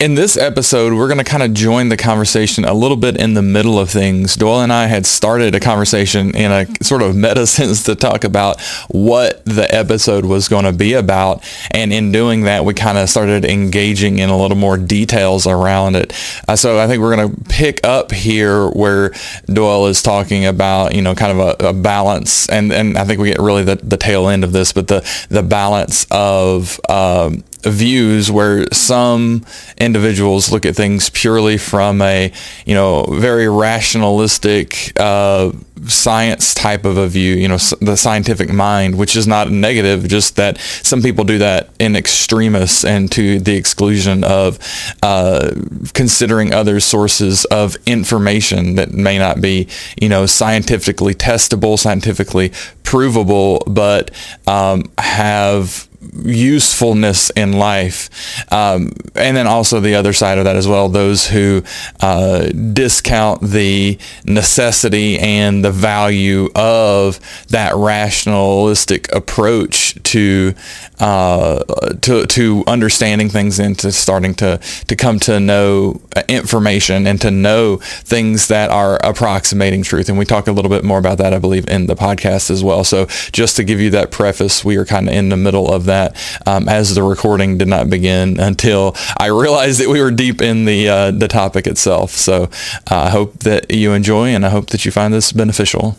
In this episode, we're going to kind of join the conversation a little bit in the middle of things. Doyle and I had started a conversation in a sort of meta sense to talk about what the episode was going to be about. And in doing that, we kind of started engaging in a little more details around it. Uh, so I think we're going to pick up here where Doyle is talking about, you know, kind of a, a balance. And, and I think we get really the, the tail end of this, but the, the balance of um, views where some individuals look at things purely from a you know very rationalistic uh, science type of a view you know the scientific mind which is not negative just that some people do that in extremists and to the exclusion of uh, considering other sources of information that may not be you know scientifically testable scientifically provable but um, have usefulness in life. Um, and then also the other side of that as well, those who uh, discount the necessity and the value of that rationalistic approach to uh, to to understanding things and to starting to to come to know information and to know things that are approximating truth. And we talk a little bit more about that, I believe, in the podcast as well. So just to give you that preface, we are kind of in the middle of that um, as the recording did not begin until I realized that we were deep in the uh, the topic itself. So uh, I hope that you enjoy, and I hope that you find this beneficial.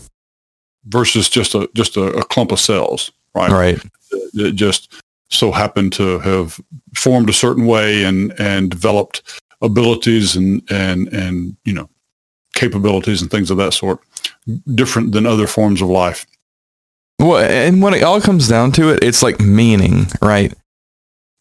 Versus just a just a, a clump of cells, right? Right. It just so happened to have formed a certain way and and developed abilities and and and you know capabilities and things of that sort different than other forms of life well, and when it all comes down to it, it's like meaning, right?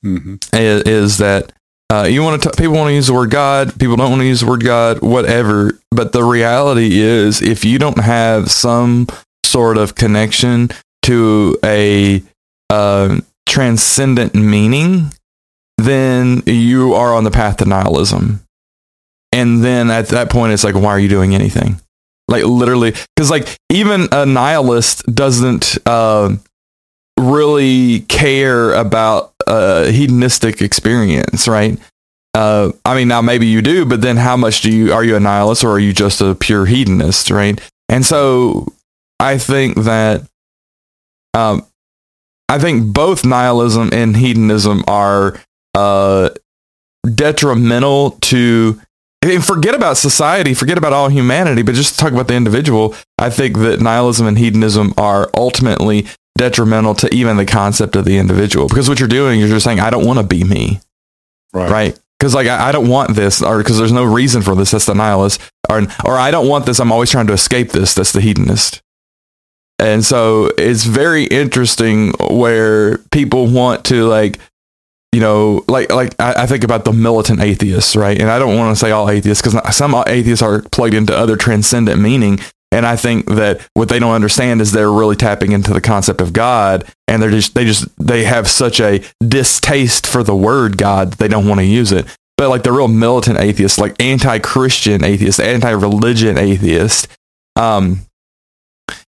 mm-hmm. Is, is that uh, you want to? People want to use the word God. People don't want to use the word God. Whatever. But the reality is, if you don't have some sort of connection to a uh, transcendent meaning, then you are on the path to nihilism. And then at that point, it's like, why are you doing anything? Like literally, because like even a nihilist doesn't uh, really care about a hedonistic experience, right? Uh, I mean, now maybe you do, but then how much do you are you a nihilist or are you just a pure hedonist, right? And so I think that um, I think both nihilism and hedonism are uh, detrimental to and forget about society, forget about all humanity, but just talk about the individual. I think that nihilism and hedonism are ultimately detrimental to even the concept of the individual because what you're doing, is you're just saying, I don't want to be me. right Right. Because like I, I don't want this, or because there's no reason for this. That's the nihilist, or or I don't want this. I'm always trying to escape this. That's the hedonist. And so it's very interesting where people want to like you know, like like I, I, think about the militant atheists, right? And I don't want to say all atheists because some atheists are plugged into other transcendent meaning. And I think that what they don't understand is they're really tapping into the concept of God, and they're just they just they have such a distaste for the word God that they don't want to use it. But like the real militant atheists, like anti-Christian atheists, anti-religion atheist, um,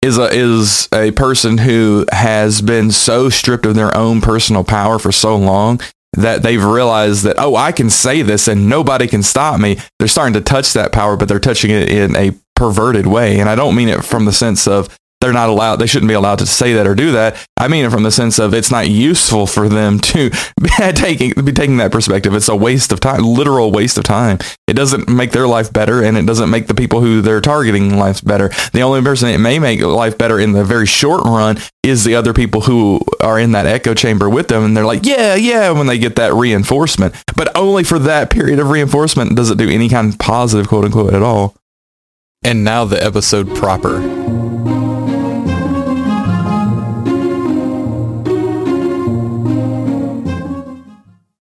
is a is a person who has been so stripped of their own personal power for so long that they've realized that oh I can say this and nobody can stop me. They're starting to touch that power, but they're touching it in a perverted way. And I don't mean it from the sense of they're not allowed they shouldn't be allowed to say that or do that. I mean it from the sense of it's not useful for them to be taking be taking that perspective. It's a waste of time literal waste of time. It doesn't make their life better and it doesn't make the people who they're targeting life better. The only person it may make life better in the very short run is the other people who are in that echo chamber with them and they're like yeah yeah when they get that reinforcement. But only for that period of reinforcement does it do any kind of positive quote unquote at all. And now the episode proper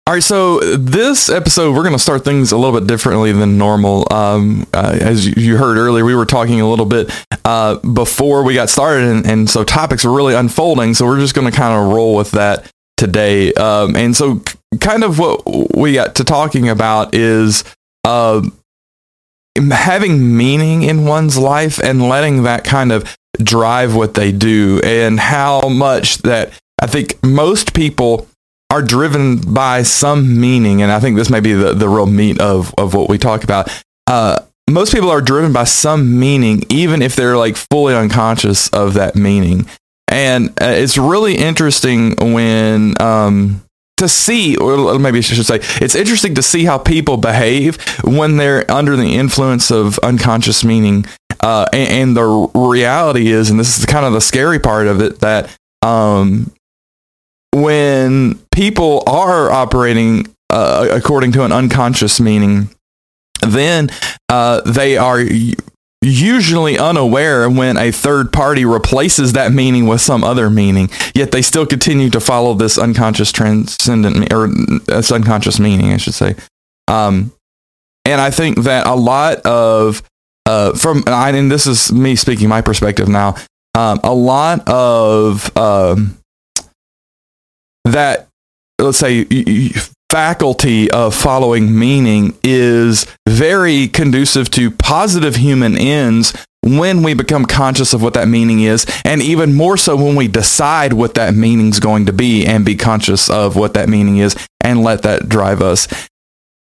All right, so this episode we're going to start things a little bit differently than normal. Um, uh, as you heard earlier, we were talking a little bit uh, before we got started, and, and, so topics are really unfolding. So we're just going to kind of roll with that today. Um, and so, kind of what we got to talking about is uh, having meaning in one's life and letting that kind of drive what they do, and how much that I think most people are driven by some meaning, and I think this may be the, the real meat of, of what we talk about. Uh, most people are driven by some meaning, even if they're like fully unconscious of that meaning. And uh, it's really interesting when um, to see, or maybe I should say, it's interesting to see how people behave when they're under the influence of unconscious meaning. Uh, and, and, the reality is, and this is kind of the scary part of it, that um, when people are operating uh, according to an unconscious meaning, then uh, they are usually unaware when a third party replaces that meaning with some other meaning yet they still continue to follow this unconscious transcendent or this unconscious meaning i should say. Um, and i think that a lot of uh, from and this is me speaking my perspective now um, a lot of um, that let's say faculty of following meaning is very conducive to positive human ends when we become conscious of what that meaning is and even more so when we decide what that meaning is going to be and be conscious of what that meaning is and let that drive us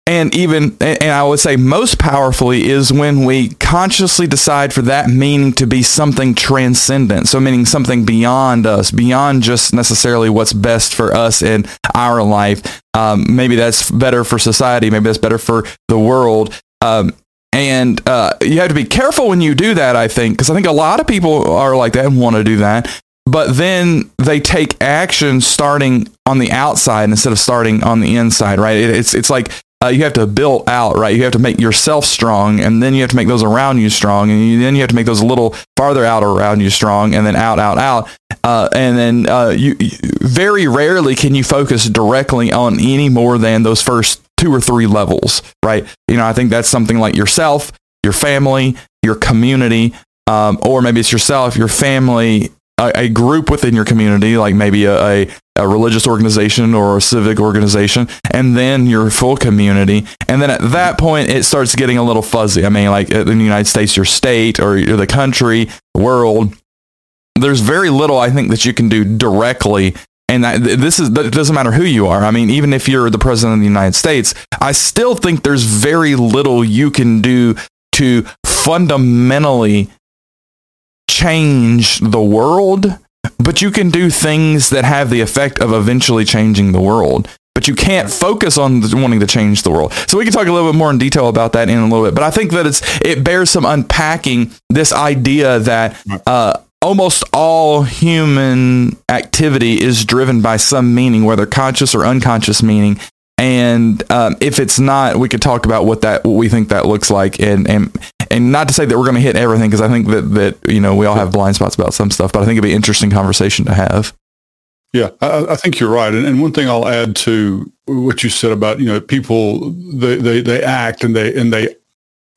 and even and i would say most powerfully is when we consciously decide for that meaning to be something transcendent. So meaning something beyond us beyond just necessarily what's best for us in our life. Um, maybe that's better for society maybe that's better for the world. Um, and uh, you have to be careful when you do that i think because i think a lot of people are like that and want to do that. But then they take action starting on the outside instead of starting on the inside, right? It, it's it's like uh, you have to build out, right? You have to make yourself strong, and then you have to make those around you strong, and you, then you have to make those a little farther out around you strong, and then out, out, out. Uh, and then uh, you, you very rarely can you focus directly on any more than those first two or three levels, right? You know, I think that's something like yourself, your family, your community, um, or maybe it's yourself, your family, a, a, group within your community, like maybe a, a, a, religious organization or a civic organization, and then your full community. And then at that point, it starts getting a little fuzzy. I mean, like in the United States, your state or the country, world, there's very little I think that you can do directly. And that, this is, it doesn't matter who you are. I mean, even if you're the president of the United States, I still think there's very little you can do to fundamentally change the world, but you can do things that have the effect of eventually changing the world. But you can't focus on wanting to change the world. So we can talk a little bit more in detail about that in a little bit. But I think that it's it bears some unpacking this idea that uh, almost all human activity is driven by some meaning, whether conscious or unconscious meaning, and um, if it's not, we could talk about what that what we think that looks like, and and and not to say that we're going to hit everything because I think that that you know we all have blind spots about some stuff, but I think it'd be an interesting conversation to have. Yeah, I, I think you're right, and, and one thing I'll add to what you said about you know people they they, they act and they and they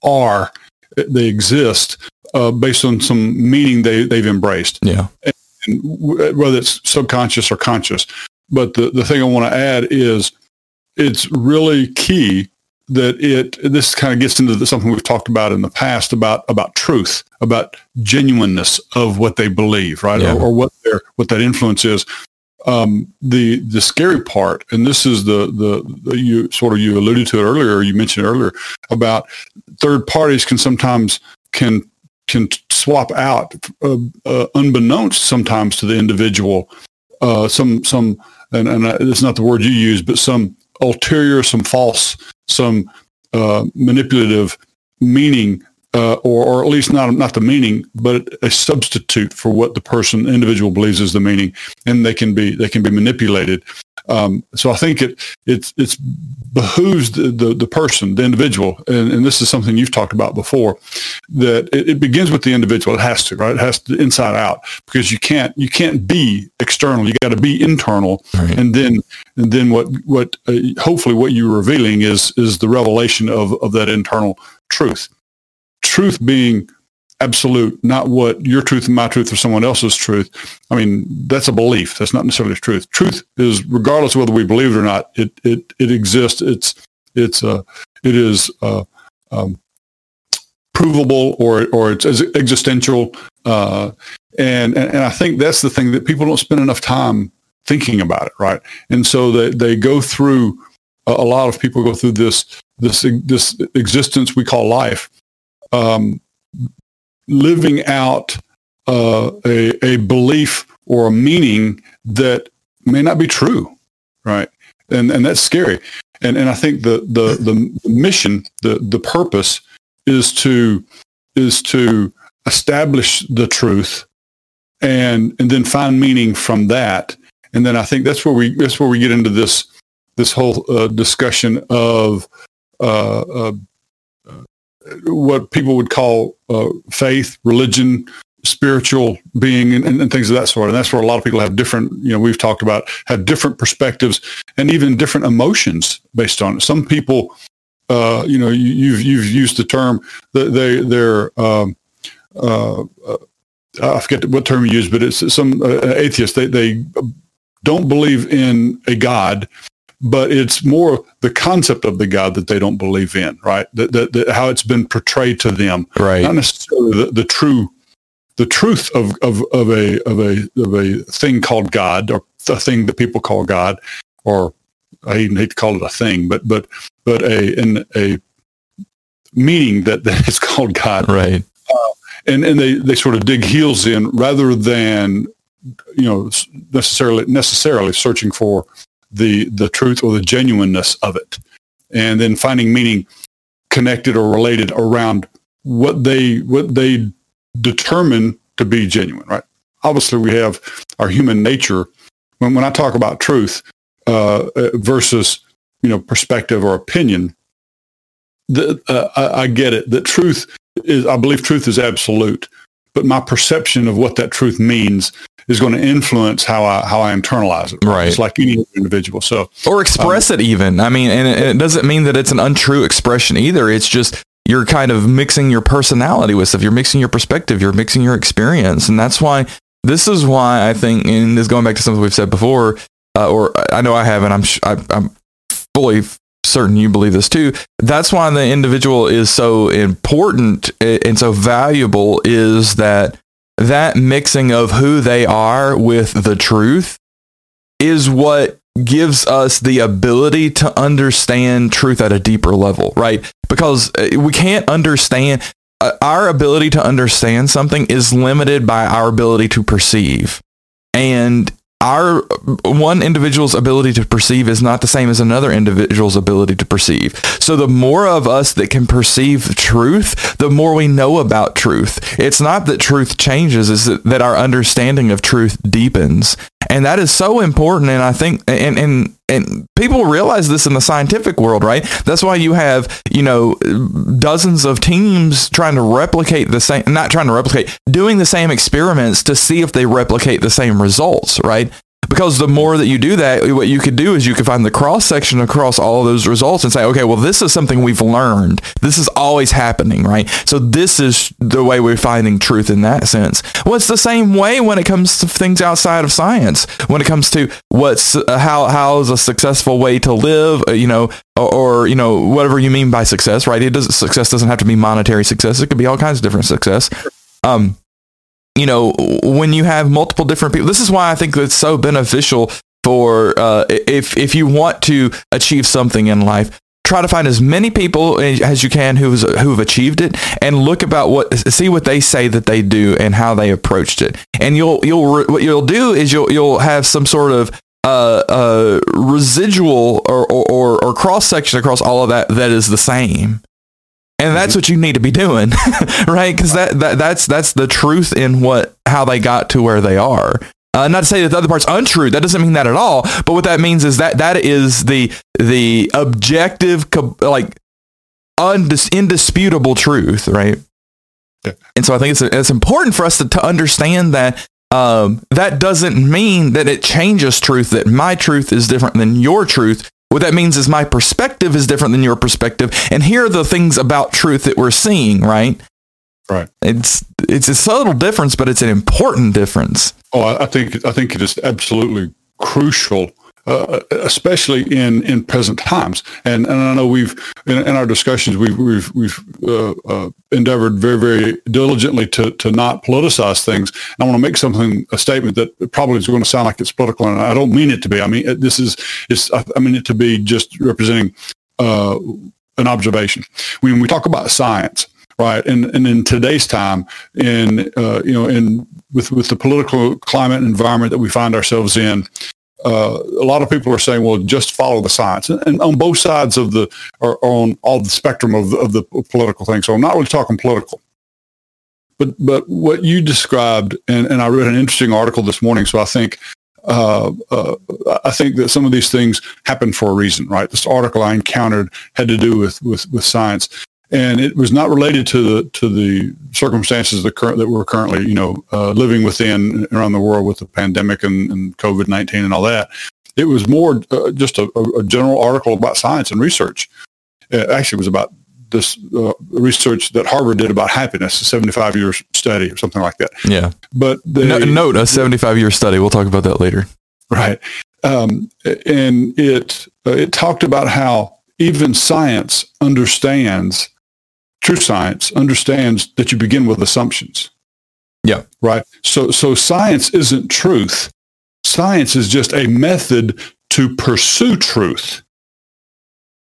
are they exist uh, based on some meaning they they've embraced. Yeah, and, and whether it's subconscious or conscious. But the the thing I want to add is it's really key that it this kind of gets into the, something we've talked about in the past about about truth about genuineness of what they believe right yeah. or, or, what their what that influence is um, the the scary part and this is the, the, the you sort of you alluded to it earlier you mentioned earlier about third parties can sometimes can can swap out uh, uh, unbeknownst sometimes to the individual uh, some some and, and it's not the word you use but some ulterior, some false, some uh, manipulative meaning, uh, or, or at least not not the meaning, but a substitute for what the person individual believes is the meaning, and they can be they can be manipulated. Um, so I think it it's it's behooves the, the, the person, the individual, and, and, this is something you've talked about before, that it, it, begins with the individual. It has to, right? It has to inside out because you can't you can't be external. You got to be internal, right. and then and then what what uh, hopefully what you're revealing is is the revelation of of that internal truth. Truth being absolute, not what your truth and my truth or someone else's truth. I mean, that's a belief. That's not necessarily truth. Truth is, regardless of whether we believe it or not, it it it exists. It's it's uh it is uh, um, provable or or it's existential. Uh, and, and and I think that's the thing that people don't spend enough time thinking about it, right? And so they, they go through, a lot of people go through this, this, this existence we call life, um, living out uh, a, a belief or a meaning that may not be true, right? And, and that's scary. And, and I think the, the, the mission, the, the purpose is to, is to establish the truth and, and then find meaning from that and then I think that's where we that's where we get into this this whole uh, discussion of uh, uh, what people would call uh, faith, religion, spiritual being, and, and, things of that sort. And that's where a lot of people have different. You know, we've talked about have different perspectives and even different emotions based on it. Some people, uh, you know, you, have you've used the term that they they're um, uh, I forget what term you use, but it's some atheists. They they don't believe in a God, but it's more the concept of the God that they don't believe in, right? That, that, that how it's been portrayed to them, right? Not necessarily the, the true, the truth of, of, of a of a of a thing called God, or a thing that people call God, or I even hate to call it a thing, but but but a in a meaning that, that is called God, right? Uh, and and they they sort of dig heels in rather than you know necessarily necessarily searching for the the truth or the genuineness of it. And then finding meaning connected or related around what they what they determine to be genuine right? Obviously we have our human nature. When, when i talk about truth uh, uh versus you know perspective or opinion the, uh, I, I get it. That truth is i believe truth is absolute but my perception of what that truth means is going to influence how I how I internalize it. Right. It's like any individual. So or express um, it even. I mean, and it, it doesn't mean that it's an untrue expression either. It's just you're kind of mixing your personality with stuff. You're mixing your perspective. You're mixing your experience, and that's why this is why I think, and this going back to something we've said before, uh, or I know I haven't. I'm I, I'm fully certain you believe this too. That's why the individual is so important and so valuable. Is that that mixing of who they are with the truth is what gives us the ability to understand truth at a deeper level, right? Because uh, we can't understand uh, our ability to understand something is limited by our ability to perceive. And our one individual's ability to perceive is not the same as another individual's ability to perceive. So the more of us that can perceive truth, the more we know about truth. It's not that truth changes, it's that our understanding of truth deepens. And that is so important. And I think, and, and, and people realize this in the scientific world, right? That's why you have, you know, dozens of teams trying to replicate the same, not trying to replicate, doing the same experiments to see if they replicate the same results, right? Because the more that you do that, what you could do is you could find the cross section across all those results and say, okay, well, this is something we've learned. This is always happening, right? So this is the way we're finding truth in that sense. Well, it's the same way when it comes to things outside of science. When it comes to what's uh, how how is a successful way to live, uh, you know, or, or, you know whatever you mean by success, right? It does success doesn't have to be monetary success. It could be all kinds of different success. Um, you know, when you have multiple different people, this is why I think it's so beneficial for uh, if if you want to achieve something in life, try to find as many people as you can who's who've achieved it and look about what see what they say that they do and how they approached it. And you'll you'll what you'll do is you'll you'll have some sort of uh, uh, residual or, or, or cross section across all of that that is the same and that's what you need to be doing right? Because that, that that's that's the truth in what how they got to where they are. Uh, not to say that the other part's untrue that doesn't mean that at all but what that means is that that is the the objective like undis- indisputable truth right? Yeah. and so i think it's it's important for us to, to understand that um, that doesn't mean that it changes truth that my truth is different than your truth what that means is my perspective is different than your perspective. And here are the things about truth that we're seeing, right? Right. It's it's a subtle difference, but it's an important difference. Oh, I think I think it is absolutely crucial uh, especially in, in present times. And, and I know we've in, in our discussions we've we've, we've uh, uh, endeavored very very diligently to, to not politicize things. And I want to make something a statement that probably is going to sound like it's political, and I don't mean it to be. I mean this is is I mean it to be just representing uh, an observation. When we talk about science, right, and, and in today's time, in uh, you know, in with with the political climate and environment that we find ourselves in, uh, a lot of people are saying, well, just follow the science. And on both sides of the, or on all the spectrum of the, of the political thing. So I'm not really talking political. But, but what you described, and, and I read an interesting article this morning, so I think uh, uh, I think that some of these things happen for a reason, right? This article I encountered had to do with, with, with science and it was not related to the to the circumstances that, current, that we're currently you know uh, living within around the world with the pandemic and, and COVID nineteen and all that. It was more uh, just a, a, general article about science and research. It actually, was about this uh, research that Harvard did about happiness, a seventy-five year study or something like that. Yeah, but they, no, note a seventy-five year study. We'll talk about that later. Right, um, and it uh, it talked about how even science understands true science understands that you begin with assumptions. Yeah. Right. So, so science isn't truth. Science is just a method to pursue truth.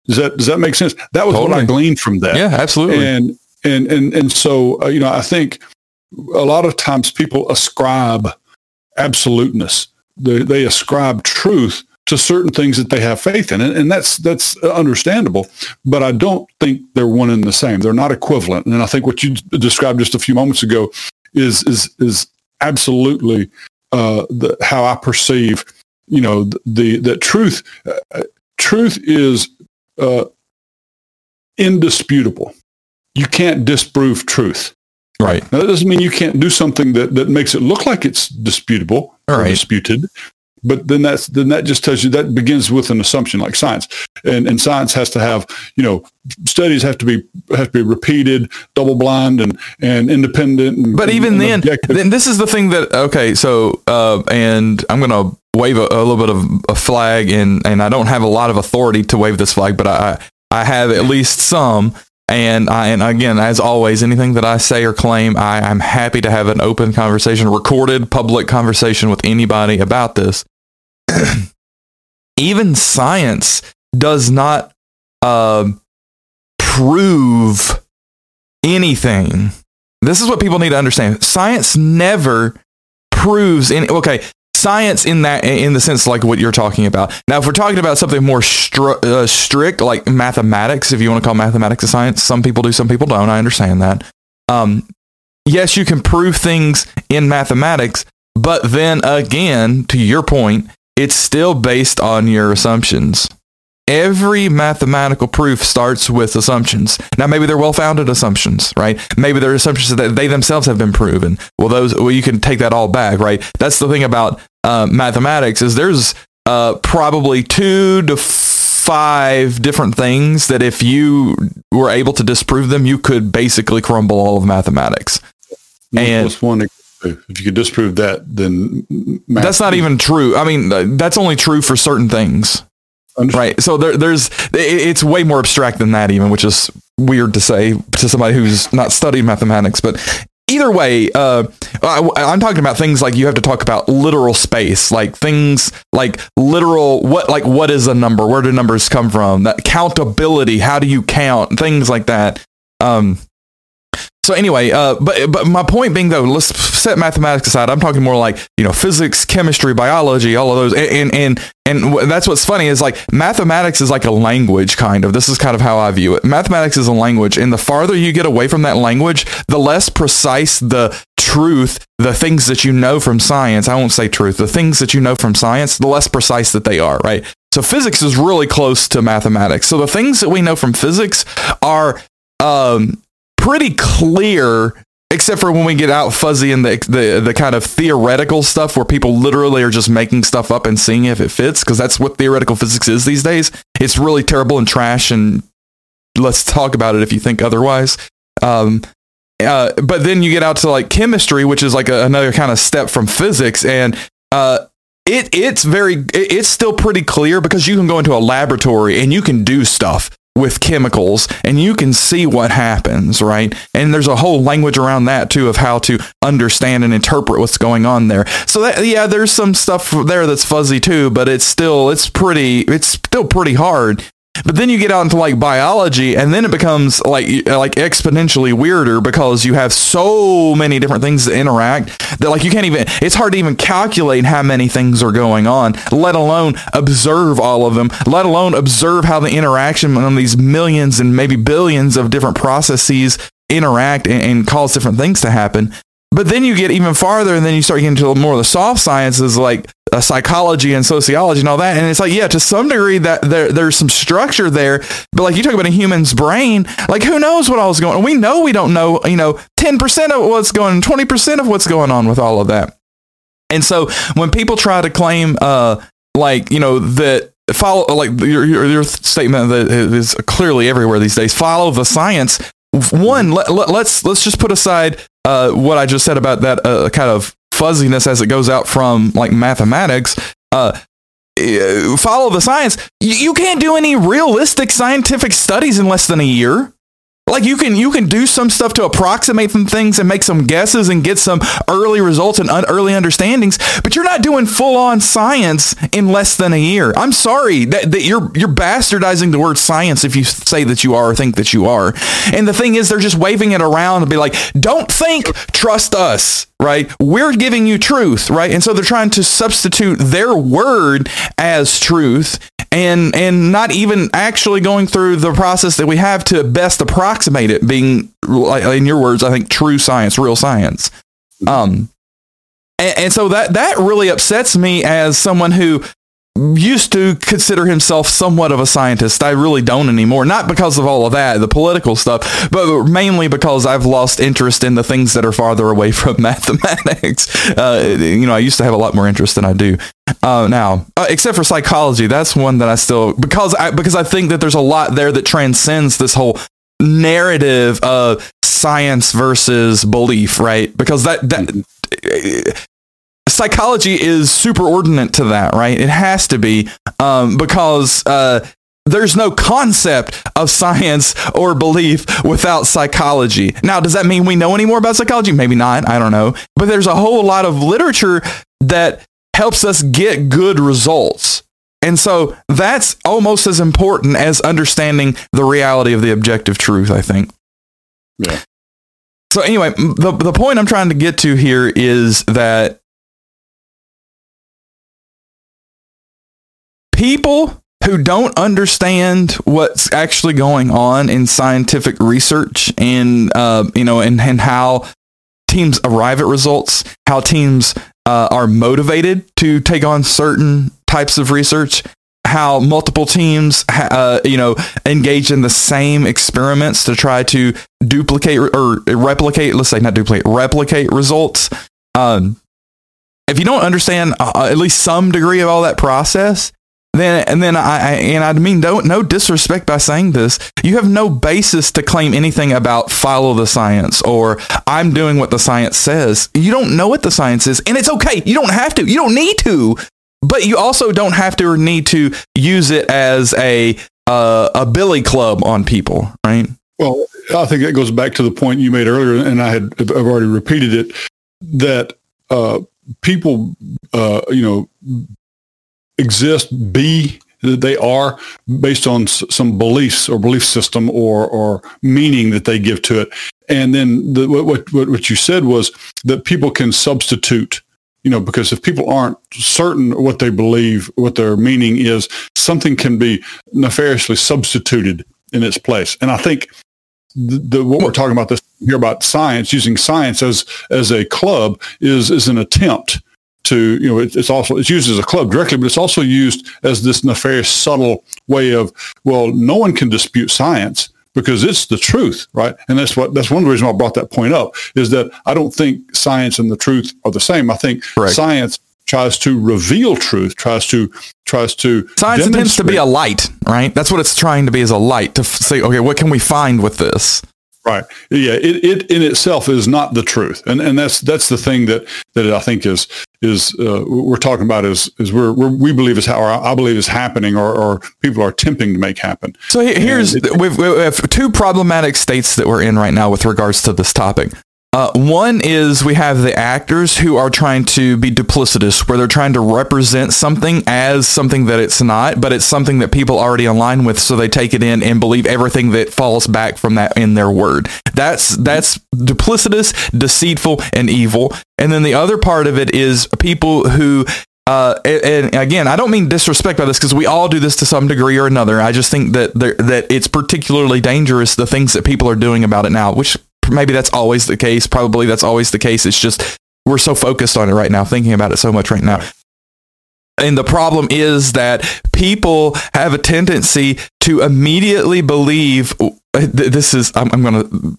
Does that, does that make sense? That was totally. what I gleaned from that. Yeah, absolutely. And, and, and, and so, uh, you know, I think a lot of times people ascribe absoluteness. They, they ascribe truth to certain things that they have faith in, and, and that's that's understandable. But I don't think they're one and the same. They're not equivalent. And I think what you described just a few moments ago is is is absolutely uh, the, how I perceive. You know, the the, the truth. Uh, truth is uh, indisputable. You can't disprove truth. Right. Now, that doesn't mean you can't do something that, that makes it look like it's disputable or disputed but then that's then that just tells you that begins with an assumption like science. And and science has to have you know studies have to be have to be repeated double blind and and independent and, but even and then then this is the thing that okay so uh, and i'm gonna wave a, a, little bit of a flag and and i don't have a lot of authority to wave this flag but i i have at least some. And I, and again, as always, anything that I say or claim, I, I'm happy to have an open conversation, recorded public conversation with anybody about this. even science does not uh, prove anything. This is what people need to understand. Science never proves any. Okay, science in that in the sense like what you're talking about. Now, if we're talking about something more stri- uh, strict, like mathematics, if you want to call mathematics a science, some people do, some people don't. I understand that. Um, yes, you can prove things in mathematics, but then again, to your point, it's still based on your assumptions. Every mathematical proof starts with assumptions. Now, maybe they're well-founded assumptions, right? Maybe they're assumptions that they themselves have been proven. Well, those, well, you can take that all back, right? That's the thing about uh, mathematics is there's uh, probably two to five different things that if you were able to disprove them, you could basically crumble all of mathematics. And one if you could disprove that, then that's not even true. I mean, that's only true for certain things. Right. So there, there's, it's way more abstract than that even, which is weird to say to somebody who's not studied mathematics. But either way, uh, I, I'm talking about things like you have to talk about literal space, like things like literal, what, like what is a number? Where do numbers come from? That countability. How do you count? Things like that. Um, so anyway, uh, but but my point being though, let's set mathematics aside. I'm talking more like you know physics, chemistry, biology, all of those, and and and, that's what's funny is like mathematics is like a language kind of. This is kind of how I view it. Mathematics is a language, and the farther you get away from that language, the less precise the truth, the things that you know from science. I won't say truth. The things that you know from science, the less precise that they are. Right. So physics is really close to mathematics. So the things that we know from physics are um, pretty clear except for when we get out fuzzy in the, the the kind of theoretical stuff where people literally are just making stuff up and seeing if it fits because that's what theoretical physics is these days. It's really terrible and trash and let's talk about it if you think otherwise. Um, uh, but then you get out to like chemistry which is like a, another kind of step from physics and uh, it it's very it's still pretty clear because you can go into a laboratory and you can do stuff with chemicals and you can see what happens, right? And there's a whole language around that too of how to understand and interpret what's going on there. So that yeah, there's some stuff there that's fuzzy too, but it's still it's pretty it's still pretty hard but then you get out into like biology and then it becomes like uh, like exponentially weirder because you have so many different things that interact that like you can't even it's hard to even calculate how many things are going on, let alone observe all of them, let alone observe how the interaction on these millions and maybe billions of different processes interact and, and cause different things to happen. But then you get even farther and then you start getting into more of the soft sciences like uh, psychology and sociology and all that. And it's like, yeah, to some degree that there, there's some structure there. But like you talk about a human's brain, like who knows what all is going on? We know we don't know, you know, 10% of what's going 20% of what's going on with all of that. And so when people try to claim, uh, like, you know, that follow, like your, your, your statement that is clearly everywhere these days, follow the science. One, let, let, let's, let's just put aside uh, what I just said about that uh, kind of fuzziness as it goes out from like mathematics. Uh, eh, follow the science. You can't do any realistic scientific studies in less than a year. Like you can you can do some stuff to approximate some things and make some guesses and get some early results and un- early understandings, but you're not doing full on science in less than a year. I'm sorry that, that you're you're bastardizing the word science if you say that you are or think that you are. And the thing is, they're just waving it around and be like, "Don't think, trust us." Right? We're giving you truth, right? And so they're trying to substitute their word as truth and and not even actually going through the process that we have to best approximate it being in your words i think true science real science um and, and so that that really upsets me as someone who used to consider himself somewhat of a scientist. I really don't anymore. Not because of all of that, the political stuff, but mainly because I've lost interest in the things that are farther away from mathematics. Uh, you know, I used to have a lot more interest than I do uh, now, uh, except for psychology. That's one that I still because I because I think that there's a lot there that transcends this whole narrative of science versus belief, right? Because that that psychology is superordinate to that, right? It has to be um, because uh, there's no concept of science or belief without psychology. Now, does that mean we know any more about psychology? Maybe not. I don't know. But there's a whole lot of literature that helps us get good results. And so that's almost as important as understanding the reality of the objective truth, I think. Yeah. So anyway, the the point I'm trying to get to here is that people who don't understand what's actually going on in scientific research and uh, you know and, and how teams arrive at results how teams uh, are motivated to take on certain types of research how multiple teams uh, you know engage in the same experiments to try to duplicate or replicate let's say not duplicate replicate results. Um, if you don't understand uh, at least some degree of all that process then and then I, I and I mean no no disrespect by saying this. You have no basis to claim anything about follow the science or I'm doing what the science says. You don't know what the science is, and it's okay. You don't have to. You don't need to. But you also don't have to or need to use it as a uh, a billy club on people, right? Well, I think that goes back to the point you made earlier, and I had I've already repeated it that uh, people, uh, you know, exist, be that they are based on some beliefs or belief system or, or meaning that they give to it. And then the, what, what, what you said was that people can substitute, you know, because if people aren't certain what they believe, what their meaning is, something can be nefariously substituted in its place. And I think the, the, what we're talking about this here about science, using science as as a club, is is an attempt to, you know, it's also, it's used as a club directly, but it's also used as this nefarious, subtle way of, well, no one can dispute science because it's the truth, right? And that's what, that's one of the reasons why I brought that point up is that I don't think science and the truth are the same. I think science tries to reveal truth, tries to, tries to Science attempts to be a light, right? That's what it's trying to be is a light to f- say, okay, what can we find with this? Right. Yeah. It, it in itself is not the truth, and and that's that's the thing that that I think is is uh, we're talking about is is we're, we're we believe is how or I believe is happening, or, or people are attempting to make happen. So here's it, we've, we have two problematic states that we're in right now with regards to this topic. Uh, one is we have the actors who are trying to be duplicitous, where they're trying to represent something as something that it's not, but it's something that people already align with, so they take it in and believe everything that falls back from that in their word. That's that's duplicitous, deceitful, and evil. And then the other part of it is people who uh, and, again, I don't mean disrespect by this because we all do this to some degree or another. I just think that that it's particularly dangerous the things that people are doing about it now, which maybe that's always the case. Probably that's always the case. It's just we're so focused on it right now, thinking about it so much right now. And the problem is that people have a tendency to immediately believe this is, I'm, I'm going to,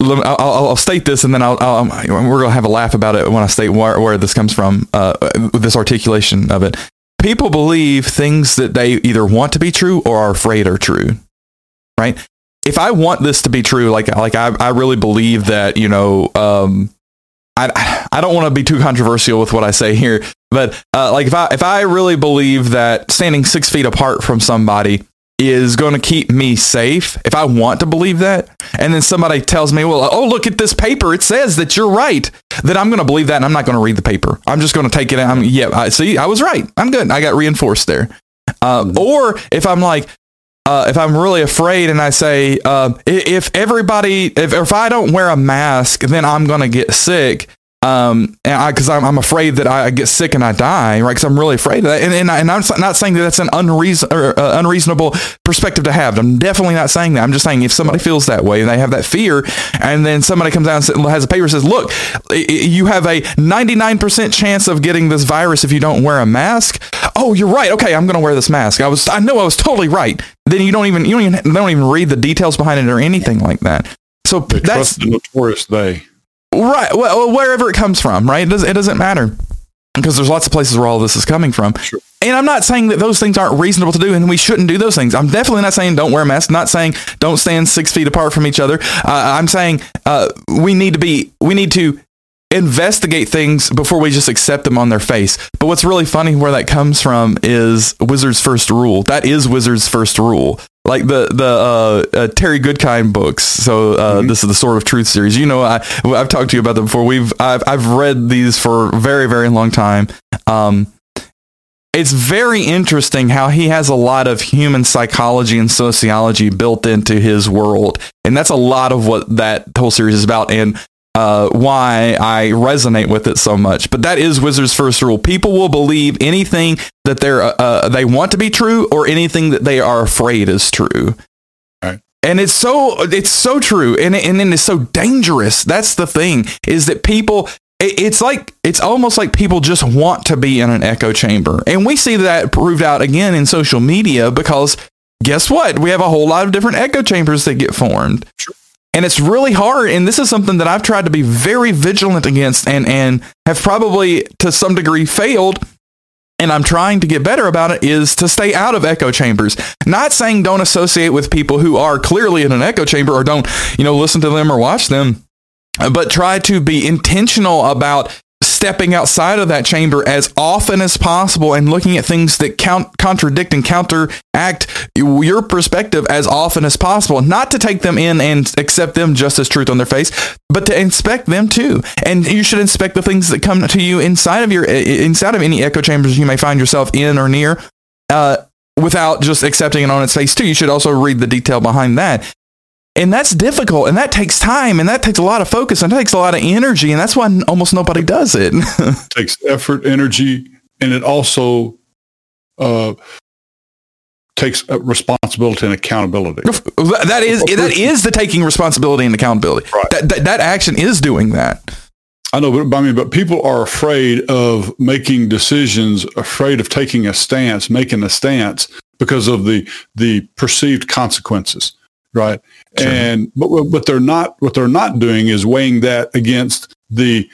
I'll, I'll, state this and then I'll, I'll, we're to have a laugh about it when I state where, where this comes from, uh, this articulation of it. People believe things that they either want to be true or are afraid are true, right? If I want this to be true, like like I, I really believe that you know um, I I don't want to be too controversial with what I say here, but uh, like if I if I really believe that standing six feet apart from somebody is going to keep me safe, if I want to believe that, and then somebody tells me, well, oh look at this paper, it says that you're right, then I'm going to believe that, and I'm not going to read the paper. I'm just going to take it. I'm yeah, I see, I was right. I'm good. I got reinforced there. Uh, or if I'm like, uh, if I'm really afraid and I say, uh, if everybody, if, if I don't wear a mask, then I'm going to get sick, um, and because I'm, I'm afraid that I get sick and I die, right? Because I'm really afraid of that. And, and, I, am not saying that that's an unreason, or, uh, unreasonable perspective to have. I'm definitely not saying that. I'm just saying if somebody feels that way and they have that fear, and then somebody comes out and has a paper says, "Look, you have a 99% chance of getting this virus if you don't wear a mask." Oh, you're right. Okay, I'm going to wear this mask. I was, I know I was totally right. Then you don't even, you don't even, don't even read the details behind it or anything like that. So they that's the notorious they. Right. Well, wherever it comes from, right? It, does, it doesn't matter because there's lots of places where all this is coming from. Sure. And I'm not saying that those things aren't reasonable to do and we shouldn't do those things. I'm definitely not saying don't wear a mask, not saying don't stand six feet apart from each other. Uh, I'm saying uh, we need to be, we need to investigate things before we just accept them on their face. But what's really funny where that comes from is Wizard's first rule. That is Wizard's first rule like the the uh, uh, Terry Goodkind books. So uh, mm-hmm. this is the Sword of Truth series. You know, I I've talked to you about them before. We've I've I've read these for a very very long time. Um, it's very interesting how he has a lot of human psychology and sociology built into his world, and that's a lot of what that whole series is about. And uh, why I resonate with it so much. But that is Wizard's first rule. People will believe anything that they're uh, uh, they want to be true or anything that they are afraid is true. Right. And it's so it's so true, and and then it's so dangerous. That's the thing is that people. it's like it's almost like people just want to be in an echo chamber, and we see that proved out again in social media because guess what? We have a whole lot of different echo chambers that get formed. Sure. And it's really hard. And this is something that I've tried to be very vigilant against and, and have probably to some degree failed. And I'm trying to get better about it is to stay out of echo chambers. Not saying don't associate with people who are clearly in an echo chamber or don't, you know, listen to them or watch them, but try to be intentional about stepping outside of that chamber as often as possible and looking at things that count, contradict and counteract your perspective as often as possible. Not to take them in and accept them just as truth on their face, but to inspect them too. And you should inspect the things that come to you inside of your inside of any echo chambers you may find yourself in or near. Uh, without just accepting it on its face too. You should also read the detail behind that. And that's difficult and that takes time and that takes a lot of focus and takes a lot of energy. And that's why almost nobody does it. it takes effort, energy, and it also uh, takes responsibility and accountability. That is that is the taking responsibility and accountability. Right. That, that, that action is doing that. I know, but I mean, but people are afraid of making decisions, afraid of taking a stance, making a stance because of the the perceived consequences right? Sure. And but what they're not what they're not doing is weighing that against the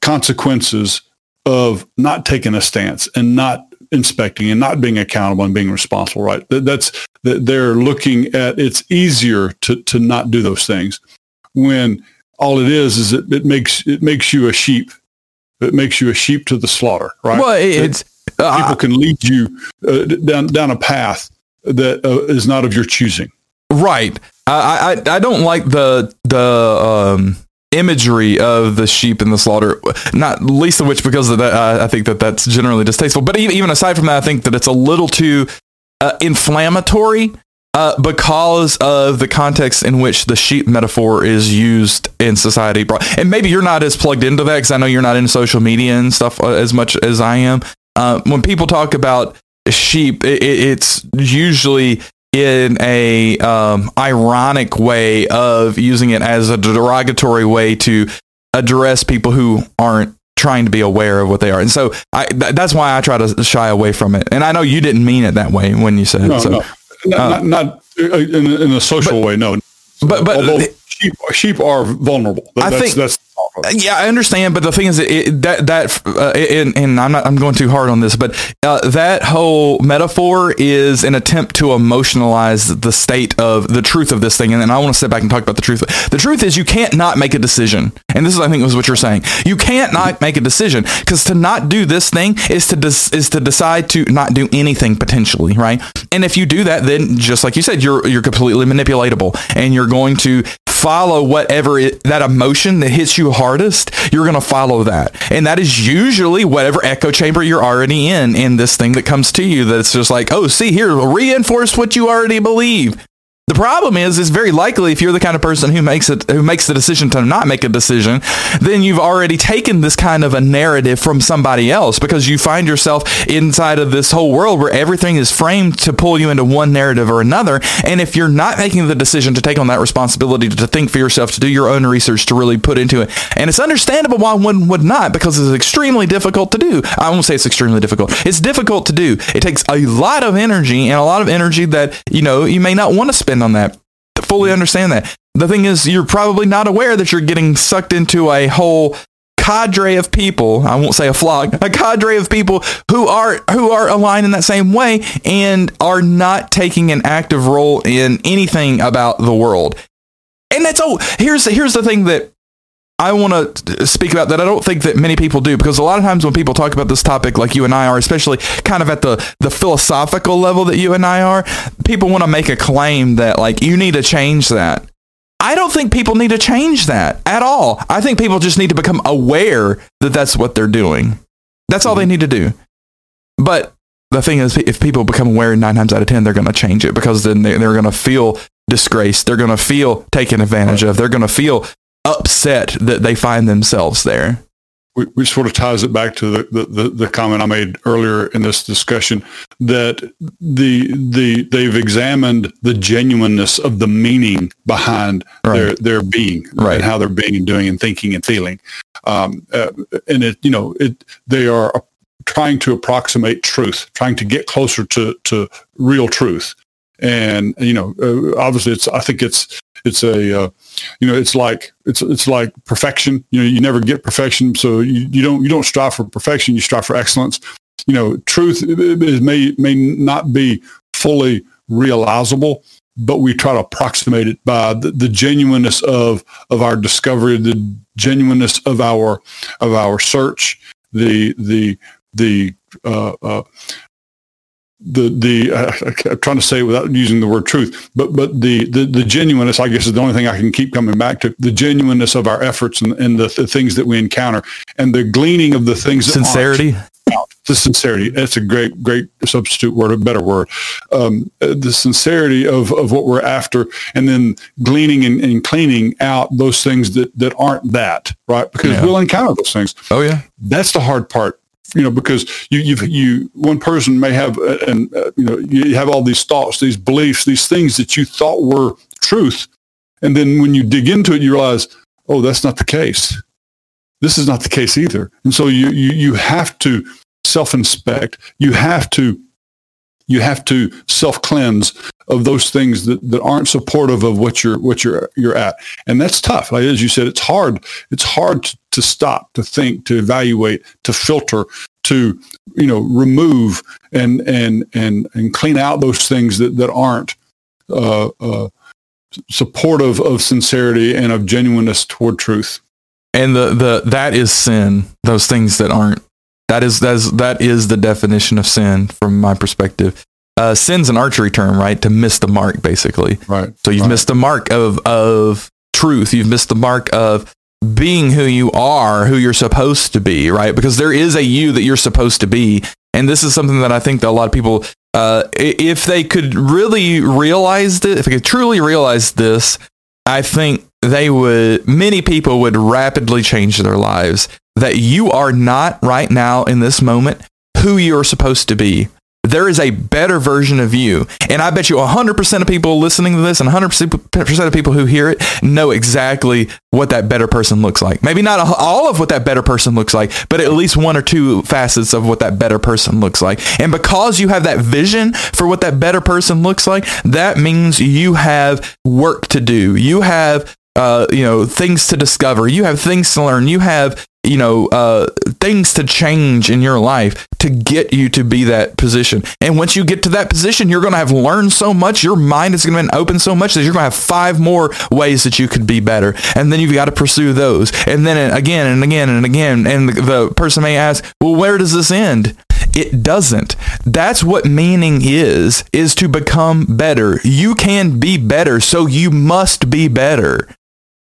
consequences of not taking a stance and not inspecting and not being accountable and being responsible right that's that they're looking at it's easier to, to not do those things when all it is is it, it makes it makes you a sheep it makes you a sheep to the slaughter right well it's uh, people can lead you uh, down down a path that uh, is not of your choosing right I, I i don't like the the um imagery of the sheep in the slaughter not least of which because of that uh, i think that that's generally distasteful but even, even aside from that i think that it's a little too uh, inflammatory uh, because of the context in which the sheep metaphor is used in society. And maybe you're not as plugged into that because I know you're not in social media and stuff uh, as much as I am. Uh, when people talk about sheep, it, it's usually in a um, ironic way of using it as a derogatory way to address people who aren't trying to be aware of what they are. And so I, th- that's why I try to shy away from it. And I know you didn't mean it that way when you said no, it. So, no. Not, uh, not, not in, in, a social but, way, no. But, but Although sheep, sheep are vulnerable. I that's, think that's yeah, I understand, but the thing is, it, that that uh, and, and, I'm not I'm going too hard on this, but uh, that whole metaphor is an attempt to emotionalize the state of the truth of this thing, and then I want to step back and talk about the truth. The truth is, you can't not make a decision, and this is I think was what you're saying. You can't not make a decision because to not do this thing is to is to decide to not do anything potentially, right? And if you do that, then just like you said, you're you're completely manipulatable, and you're going to follow whatever it, that emotion that hits you hardest, you're going to follow that. And that is usually whatever echo chamber you're already in, in this thing that comes to you that's just like, oh, see here, reinforce what you already believe. The problem is, is very likely if you're the kind of person who makes it, who makes the decision to not make a decision, then you've already taken this kind of a narrative from somebody else because you find yourself inside of this whole world where everything is framed to pull you into one narrative or another. And if you're not making the decision to take on that responsibility to think for yourself, to do your own research, to really put into it, and it's understandable why one would not because it's extremely difficult to do. I won't say it's extremely difficult. It's difficult to do. It takes a lot of energy and a lot of energy that, you know, you may not want to spend on that. Fully understand that. The thing is, you're probably not aware that you're getting sucked into a whole cadre of people i won't say a flock a cadre of people who are who are aligned in that same way and are not taking an active role in anything about the world and that's oh here's the, here's the thing that I want to speak about that I don't think that many people do because a lot of times when people talk about this topic like you and I are, especially kind of at the, the philosophical level that you and I are, people want to make a claim that like you need to change that. I don't think people need to change that at all. I think people just need to become aware that that's what they're doing. That's all they mm-hmm. need to do. But the thing is, if people become aware nine times out of 10, they're going to change it because then they're going to feel disgraced. They're going to feel taken advantage of. They're going to feel upset that they find themselves there. Which sort of ties it back to the, the, the, comment I made earlier in this discussion that the the they've examined the genuineness of the meaning behind right. their their being right. and how they're being and doing and thinking and feeling, um, uh, and it you know it they are trying to approximate truth, trying to get closer to to real truth, and you know uh, obviously it's I think it's it's a uh, you know it's like it's it's like perfection. You know you never get perfection so you, you don't you don't strive for perfection you strive for excellence. You know truth is, may may not be fully realizable but we try to approximate it by the, the genuineness of of our discovery the genuineness of our of our search the the the uh, uh, the the uh, I'm trying to say without using the word truth, but but the, the the genuineness, I guess, is the only thing I can keep coming back to. The genuineness of our efforts and, and the, the things that we encounter, and the gleaning of the things. Sincerity. the sincerity. That's a great great substitute word, a better word. Um, the sincerity of of what we're after, and then gleaning and, and cleaning out those things that that aren't that right, because yeah. we'll encounter those things. Oh yeah, that's the hard part you know, because you, you, you, one person may have, uh, and uh, you know, you have all these thoughts, these beliefs, these things that you thought were truth, and then when you dig into it, you realize, oh, that's not the case. This is not the case either, and so you, you, you have to self-inspect. You have to, you have to self-cleanse of those things that, that aren't supportive of what you're what you're you're at, and that's tough. Like as you said, it's hard. It's hard to, to stop, to think, to evaluate, to filter, to you know remove and and and and clean out those things that that aren't uh, uh, supportive of sincerity and of genuineness toward truth. And the the that is sin. Those things that aren't. That is that is that is the definition of sin from my perspective. Uh, sin's an archery term, right? To miss the mark, basically. Right. So you've right. missed the mark of of truth. You've missed the mark of being who you are, who you're supposed to be, right? Because there is a you that you're supposed to be. And this is something that I think that a lot of people, uh, if they could really realize this, if they could truly realize this, I think they would, many people would rapidly change their lives. That you are not right now in this moment who you're supposed to be there is a better version of you. And I bet you 100% of people listening to this and 100% of people who hear it know exactly what that better person looks like. Maybe not all of what that better person looks like, but at least one or two facets of what that better person looks like. And because you have that vision for what that better person looks like, that means you have work to do. You have uh, you know, things to discover. You have things to learn. You have you know, uh, things to change in your life to get you to be that position. And once you get to that position, you're going to have learned so much. Your mind is going to be open so much that you're going to have five more ways that you could be better. And then you've got to pursue those. And then again and again and again. And the, the person may ask, well, where does this end? It doesn't. That's what meaning is, is to become better. You can be better, so you must be better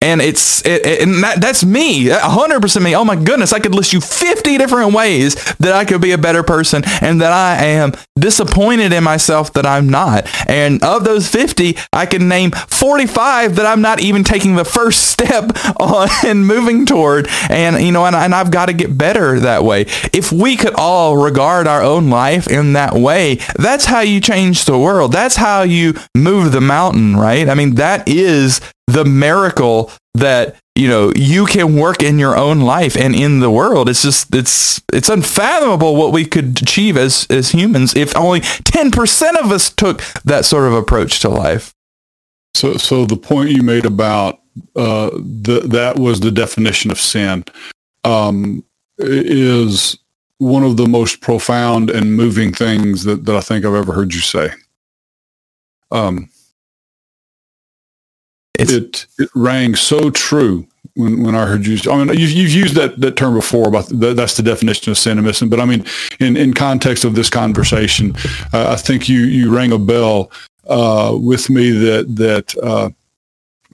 and it's it, it, and that, that's me. 100% me. Oh my goodness. I could list you 50 different ways that i could be a better person and that i am disappointed in myself that i'm not. And of those 50 i can name 45 that i'm not even taking the first step on and moving toward. And you know and, and i've got to get better that way. If we could all regard our own life in that way that's how you change the world. That's how you move the mountain right? I mean that is the miracle that you know you can work in your own life and in the world it's just it's it's unfathomable what we could achieve as as humans if only 10% of us took that sort of approach to life so so the point you made about uh the, that was the definition of sin um is one of the most profound and moving things that, that I think I've ever heard you say. Um, it it rang so true when, when I heard you. I mean, you've, you've used that, that term before about the, that's the definition of cynicism. But I mean, in, in context of this conversation, uh, I think you you rang a bell uh, with me that that uh,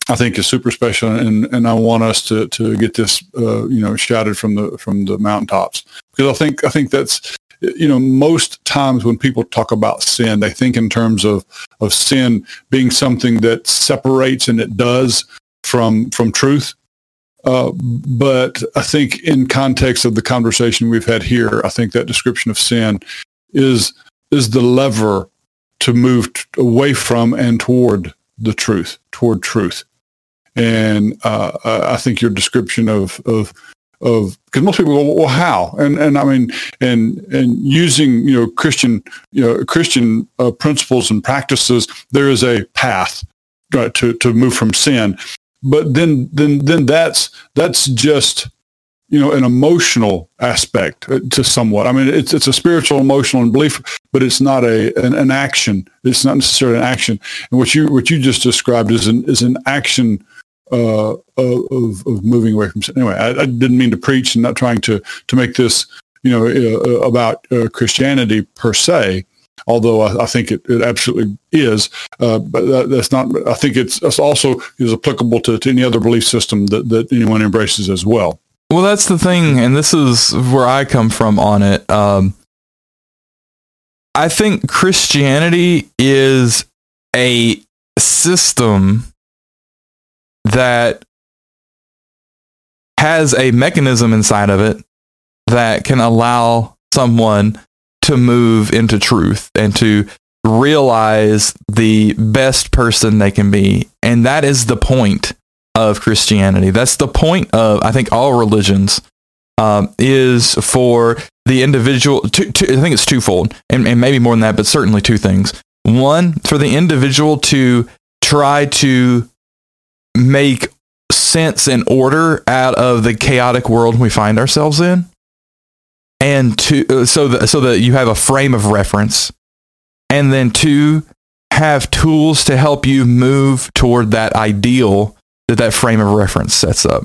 I think is super special, and, and I want us to to get this uh, you know shouted from the from the mountaintops because I think I think that's you know, most times when people talk about sin, they think in terms of, of sin being something that separates and it does from, from truth. Uh, but I think in context of the conversation we've had here, I think that description of sin is, is the lever to move t- away from and toward the truth, toward truth. And uh, I think your description of, of of because most people go, well, how? And and I mean, and and using you know Christian you know Christian uh, principles and practices, there is a path right, to to move from sin. But then then then that's that's just you know an emotional aspect uh, to somewhat. I mean, it's it's a spiritual, emotional, and belief, but it's not a an, an action. It's not necessarily an action. And what you what you just described is an is an action uh, of, of moving away from sin. Anyway, I, I, didn't mean to preach and not trying to, to make this, you know, uh, about uh, Christianity per se, although I, I think it, it, absolutely is. Uh, but that, that's not, I think it's, it's also is applicable to, to any other belief system that, that anyone embraces as well. Well, that's the thing, and this is where I come from on it. Um, I think Christianity is a system that has a mechanism inside of it that can allow someone to move into truth and to realize the best person they can be. And that is the point of Christianity. That's the point of, I think, all religions um, is for the individual. Two, two, I think it's twofold, and, and maybe more than that, but certainly two things. One, for the individual to try to make sense and order out of the chaotic world we find ourselves in. and to uh, so that so that you have a frame of reference, and then two have tools to help you move toward that ideal that that frame of reference sets up.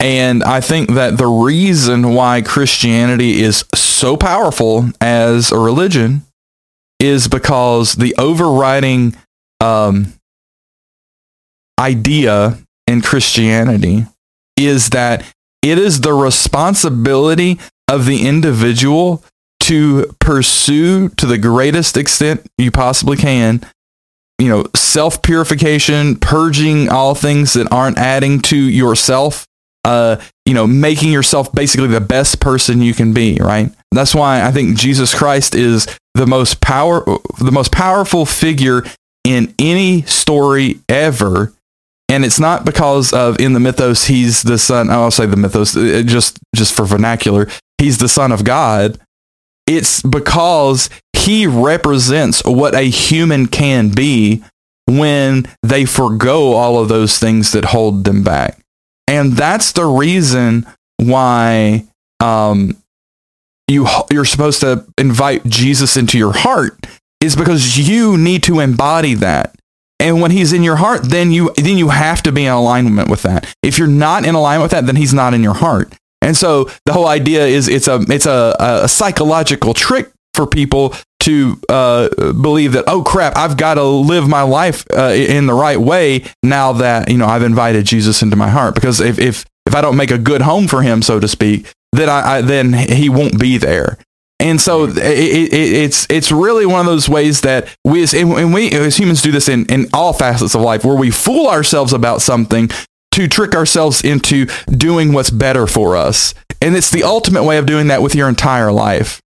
And I think that the reason why Christianity is so powerful as a religion is because the overriding um, idea in Christianity is that it is the responsibility of the individual to pursue to the greatest extent you possibly can you know self purification purging all things that aren't adding to yourself uh you know making yourself basically the best person you can be right? That's why i think jesus christ is the most power the most powerful figure in any story ever and it's not because of in the mythos he's the son i'll say the mythos uh, just just for vernacular he's the son of god. It's because he represents what a human can be when they forego all of those things that hold them back. And that's the reason why um, you you're supposed to invite jesus into your heart is because you need to embody that and when he's in your heart, then you then you have to be in alignment with that. If you're not in alignment with that, then he's not in your heart. And so the whole idea is it's a it's a, a psychological trick for people to uh, believe that oh crap I've got to live my life uh, in the right way now that you know I've invited Jesus into my heart because if if if I don't make a good home for him so to speak then I, I then he won't be there and so it, it, it's it's really one of those ways that we as, and we as humans do this in, in all facets of life where we fool ourselves about something to trick ourselves into doing what's better for us. And it's the ultimate way of doing that with your entire life.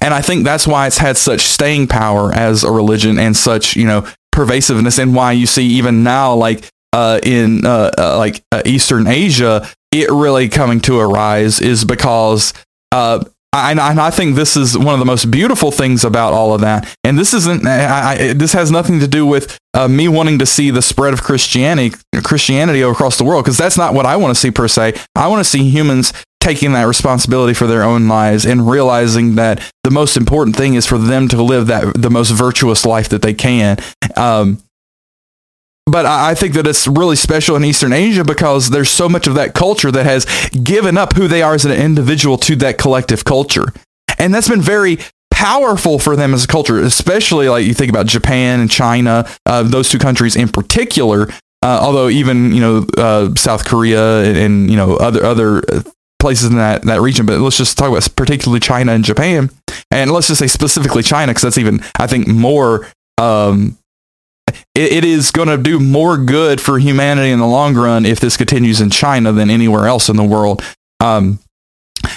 And I think that's why it's had such staying power as a religion and such, you know, pervasiveness and why you see even now like uh, in uh, uh, like uh, Eastern Asia, it really coming to a rise is because uh, and I, think this is one of the most beautiful things about all of that. And this isn't. I, I, this has nothing to do with uh, me wanting to see the spread of Christianity, Christianity across the world, because that's not what I want to see per se. I want to see humans taking that responsibility for their own lives and realizing that the most important thing is for them to live that the most virtuous life that they can. Um, but I think that it's really special in Eastern Asia because there's so much of that culture that has given up who they are as an individual to that collective culture. And that's been very powerful for them as a culture, especially like you think about Japan and China, uh, those two countries in particular. Uh, although even you know uh, South Korea and, and, you know other other places in that that region, but let's just talk about particularly China and Japan, and let's just say specifically China because that's even I think more um, it, is going to do more good for humanity in the long run if this continues in China than anywhere else in the world. Um,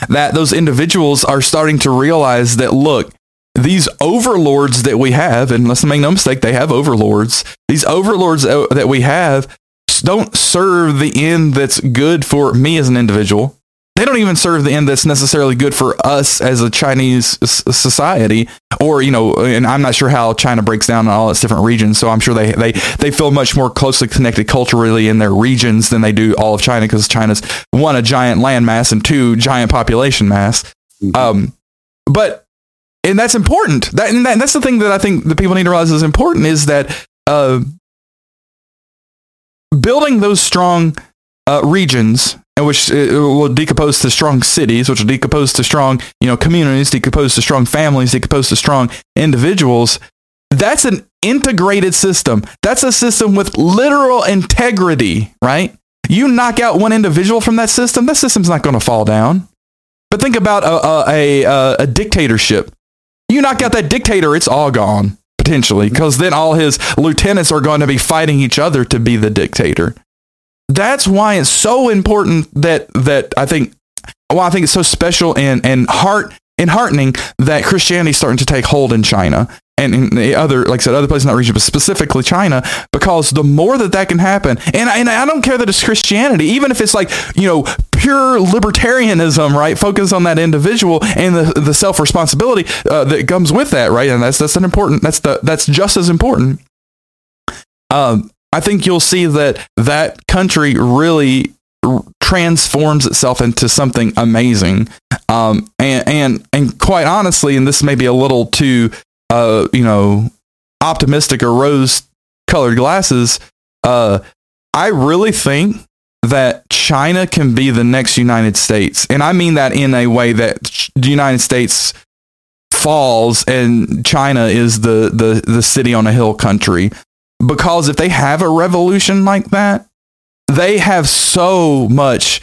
that those individuals are starting to realize that look, these overlords that we have, and let's make no mistake, they have overlords. These overlords that we have don't serve the end that's good for me as an individual they don't even serve the end that's necessarily good for us as a Chinese society. Or, you know, and I'm not sure how China breaks down in all its different regions. So I'm sure they, they, they feel much more closely connected culturally in their regions than they do all of China because China's one, a giant landmass and two, giant population mass. Mm-hmm. Um, but, and that's important. That, and, that, and that's the thing that I think the people need to realize is important is that uh, building those strong uh, regions which uh, will decompose to strong cities, which will decompose to strong, you know, communities, decompose to strong families, decompose to strong individuals. That's an integrated system. That's a system with literal integrity, right? You knock out one individual from that system, that system's not going to fall down. But think about a, a, a, a dictatorship. You knock out that dictator, it's all gone potentially, because then all his lieutenants are going to be fighting each other to be the dictator that's why it's so important that that I think well, I think it's so special and and heart and heartening that Christianity is starting to take hold in China and in the other, like I said, other places in that region, but specifically China, because the more that that can happen, and, and I don't care that it's Christianity, even if it's like, you know, pure libertarianism, right? Focus on that individual and the, the self-responsibility uh, that comes with that, right? And that's, that's an important, that's the, that's just as important. Um, I think you'll see that that country really transforms itself into something amazing. Um, and, and, and quite honestly, and this may be a little too, uh, you know, optimistic or rose colored glasses, uh, I really think that China can be the next United States. And I mean that in a way that the United States falls and China is the, the, the city on a hill country. Because if they have a revolution like that, they have so much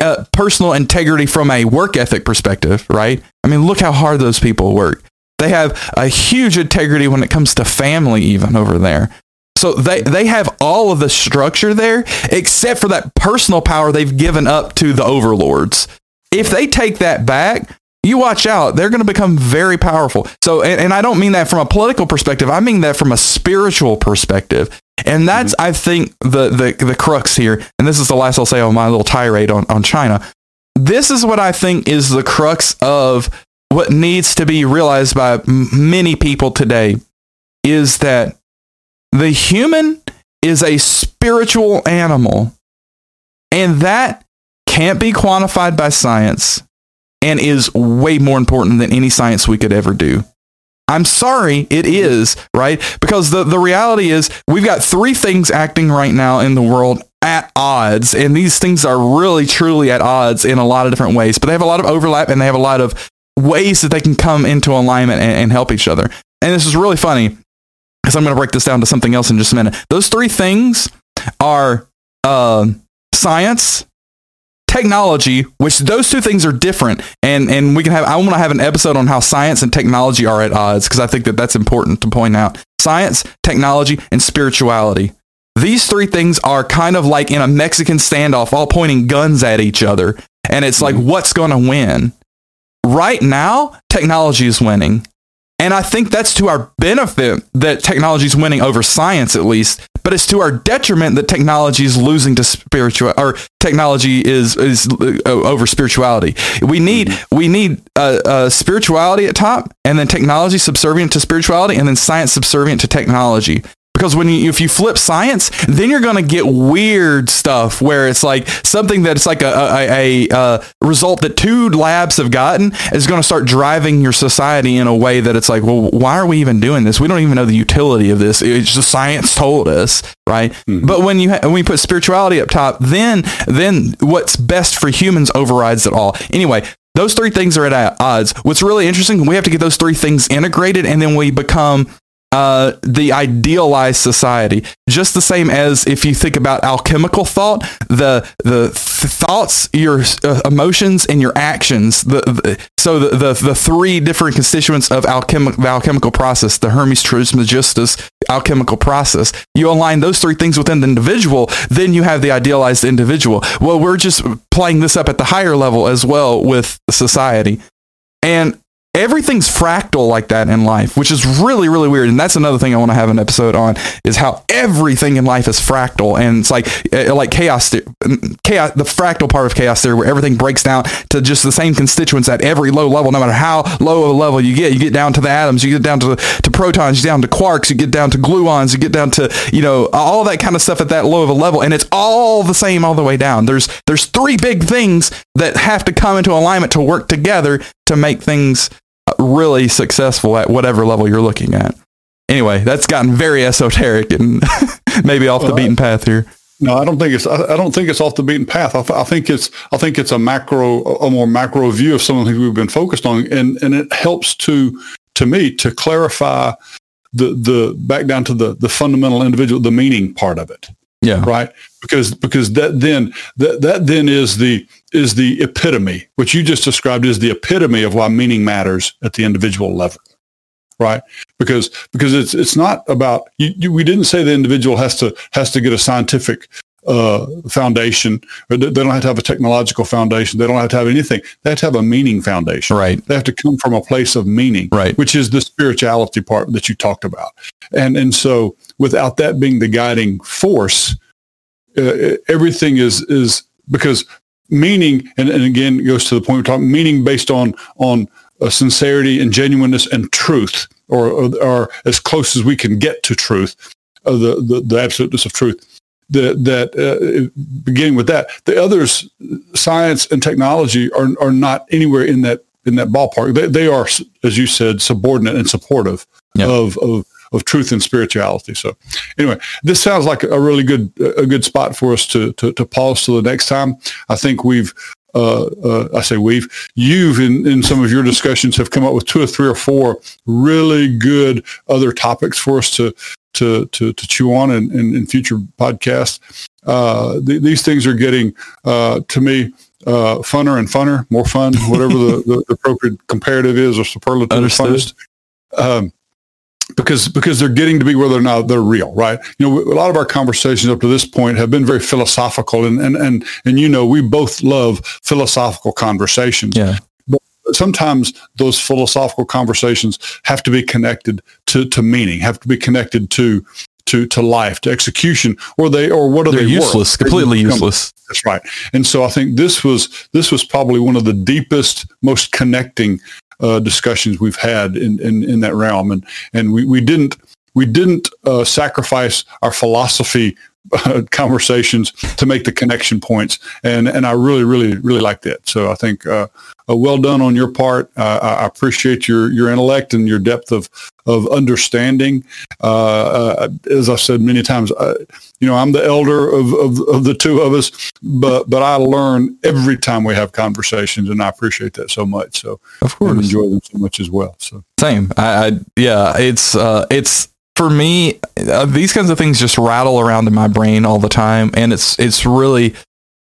uh, personal integrity from a work ethic perspective, right? I mean, look how hard those people work. They have a huge integrity when it comes to family, even over there. So they, they have all of the structure there, except for that personal power they've given up to the overlords. If they take that back, you watch out. They're going to become very powerful. So, and, and, I don't mean that from a political perspective. I mean that from a spiritual perspective. And that's, mm-hmm. I think, the, the, the crux here. And this is the last I'll say on my little tirade on, on China. This is what I think is the crux of what needs to be realized by many people today is that the human is a spiritual animal, and that can't be quantified by science and is way more important than any science we could ever do. I'm sorry, it is, right? Because the, the reality is we've got three things acting right now in the world at odds, and these things are really truly at odds in a lot of different ways, but they have a lot of overlap and they have a lot of ways that they can come into alignment and, and help each other. And this is really funny because I'm going to break this down to something else in just a minute. Those three things are uh, science, technology, which those two things are different. And, and we can have, I want to have an episode on how science and technology are at odds because I think that that's important to point out. Science, technology, and spirituality. These three things are kind of like in a Mexican standoff, all pointing guns at each other. And it's like, mm-hmm. what's going to win? Right now, technology is winning. And I think that's to our benefit that technology is winning over science, at least. But it's to our detriment that technology is losing to spiritual, or technology is is uh, over spirituality. We need we need uh, uh, spirituality at top, and then technology subservient to spirituality, and then science subservient to technology. Because when you, if you flip science, then you're going to get weird stuff where it's like something that's like a, a, a, a result that two labs have gotten is going to start driving your society in a way that it's like, well, why are we even doing this? We don't even know the utility of this. It's just science told us, right? Mm-hmm. But when you ha- when we put spirituality up top, then then what's best for humans overrides it all. Anyway, those three things are at odds. What's really interesting, we have to get those three things integrated and then we become uh, the idealized society. Just the same as if you think about alchemical thought, the the th- thoughts, your uh, emotions, and your actions. The, the so the, the, the three different constituents of alchemical the alchemical process, the Hermes Trismegistus alchemical process. You align those three things within the individual, then you have the idealized individual. Well, we're just playing this up at the higher level as well with society. And everything's fractal like that in life, which is really, really weird. And that's another thing I want to have an episode on is how everything in life is fractal. And it's like, uh, like chaos, chaos, the fractal part of chaos theory where everything breaks down to just the same constituents at every low level, no matter how low of a level you get, you get down to the atoms, you get down to, to protons, you get down to quarks, you get down to gluons, you get down to, you know, all that kind of stuff at that low of a level. And it's all the same all the way down. There's, there's three big things that have to come into alignment to work together to make things really successful at whatever level you're looking at. Anyway, that's gotten very esoteric and maybe off well, the beaten path here. No, I don't think it's. I don't think it's off the beaten path. I, I, think it's. I think it's a macro, a more macro view of some of the things we've been focused on, and and it helps to, to me, to clarify the the back down to the the fundamental individual, the meaning part of it. Yeah. Right. Because because that then that that then is the is the epitome, which you just described is the epitome of why meaning matters at the individual level. Right. Because because it's it's not about you, you, we didn't say the individual has to has to get a scientific uh, foundation. They don't have to have a technological foundation. They don't have to have anything. They have to have a meaning foundation. Right. They have to come from a place of meaning. Right. Which is the spirituality part that you talked about. And and so without that being the guiding force, uh, everything is is because meaning and, and again goes to the point we're talking meaning based on on uh, sincerity and genuineness and truth or, or, or as close as we can get to truth uh, the, the the absoluteness of truth that that uh, beginning with that, the others, science and technology are are not anywhere in that in that ballpark. They they are, as you said, subordinate and supportive yep. of of of truth and spirituality. So anyway, this sounds like a really good a good spot for us to to, to pause till the next time. I think we've uh, uh, I say we've, you've in, in some of your discussions have come up with two or three or four really good other topics for us to to to, to chew on in, in, in future podcasts. Uh, th- these things are getting uh, to me uh, funner and funner, more fun, whatever the, the, appropriate comparative is or superlative Understood. funnest. Um, because because they're getting to be whether or not they're real, right? You know, a lot of our conversations up to this point have been very philosophical, and and and and you know, we both love philosophical conversations. Yeah. But sometimes those philosophical conversations have to be connected to to meaning, have to be connected to to to life, to execution, or they or what are They're they useless, worth? completely useless. That's right. And so I think this was this was probably one of the deepest, most connecting uh, discussions we've had in, in, in that realm, and and we, we didn't we didn't uh, sacrifice our philosophy uh, conversations to make the connection points, and and I really really really like that. So I think uh, uh, well done on your part. Uh, I appreciate your your intellect and your depth of of understanding. Uh, as I've said many times, you know I'm the elder of, of, of the two of us, but but I learn every time we have conversations, and I appreciate that so much. So of course, enjoy them so much as well. So same. I, I yeah, it's it's for me, uh, these kinds of things just rattle around in my brain all the time, and it's it's really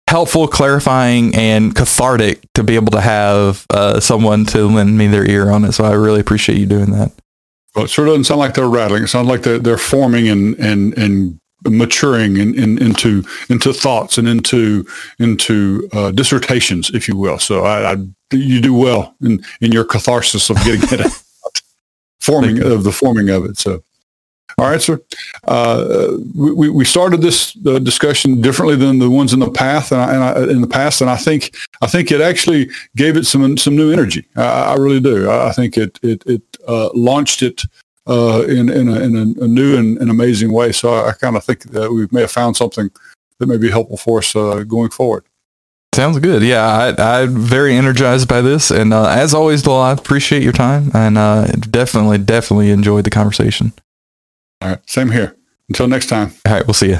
helpful, clarifying, and cathartic to be able to have uh, someone to lend me their ear on it. So I really appreciate you doing that. Well, it sure doesn't sound like they're rattling. It sounds like they're, they're forming and and and maturing in, in, into into thoughts and into into uh, dissertations, if you will. So I, I, you do well in in your catharsis of getting it out, forming of the forming of it. So all right, sir. Uh, we, we started this uh, discussion differently than the ones in the past, and, I, and I, in the past, and I think I think it actually gave it some some new energy. I, I really do. I think it it, it uh, launched it uh, in in, a, in a, new and, amazing way. So I, kind of think that we may have found something that may be helpful for us uh, going forward. Sounds good. Yeah, I, am very energized by this, and uh, as always, Bill, I appreciate your time, and definitely, definitely enjoyed the conversation. All right. Same here. Until next time. All right. We'll see you.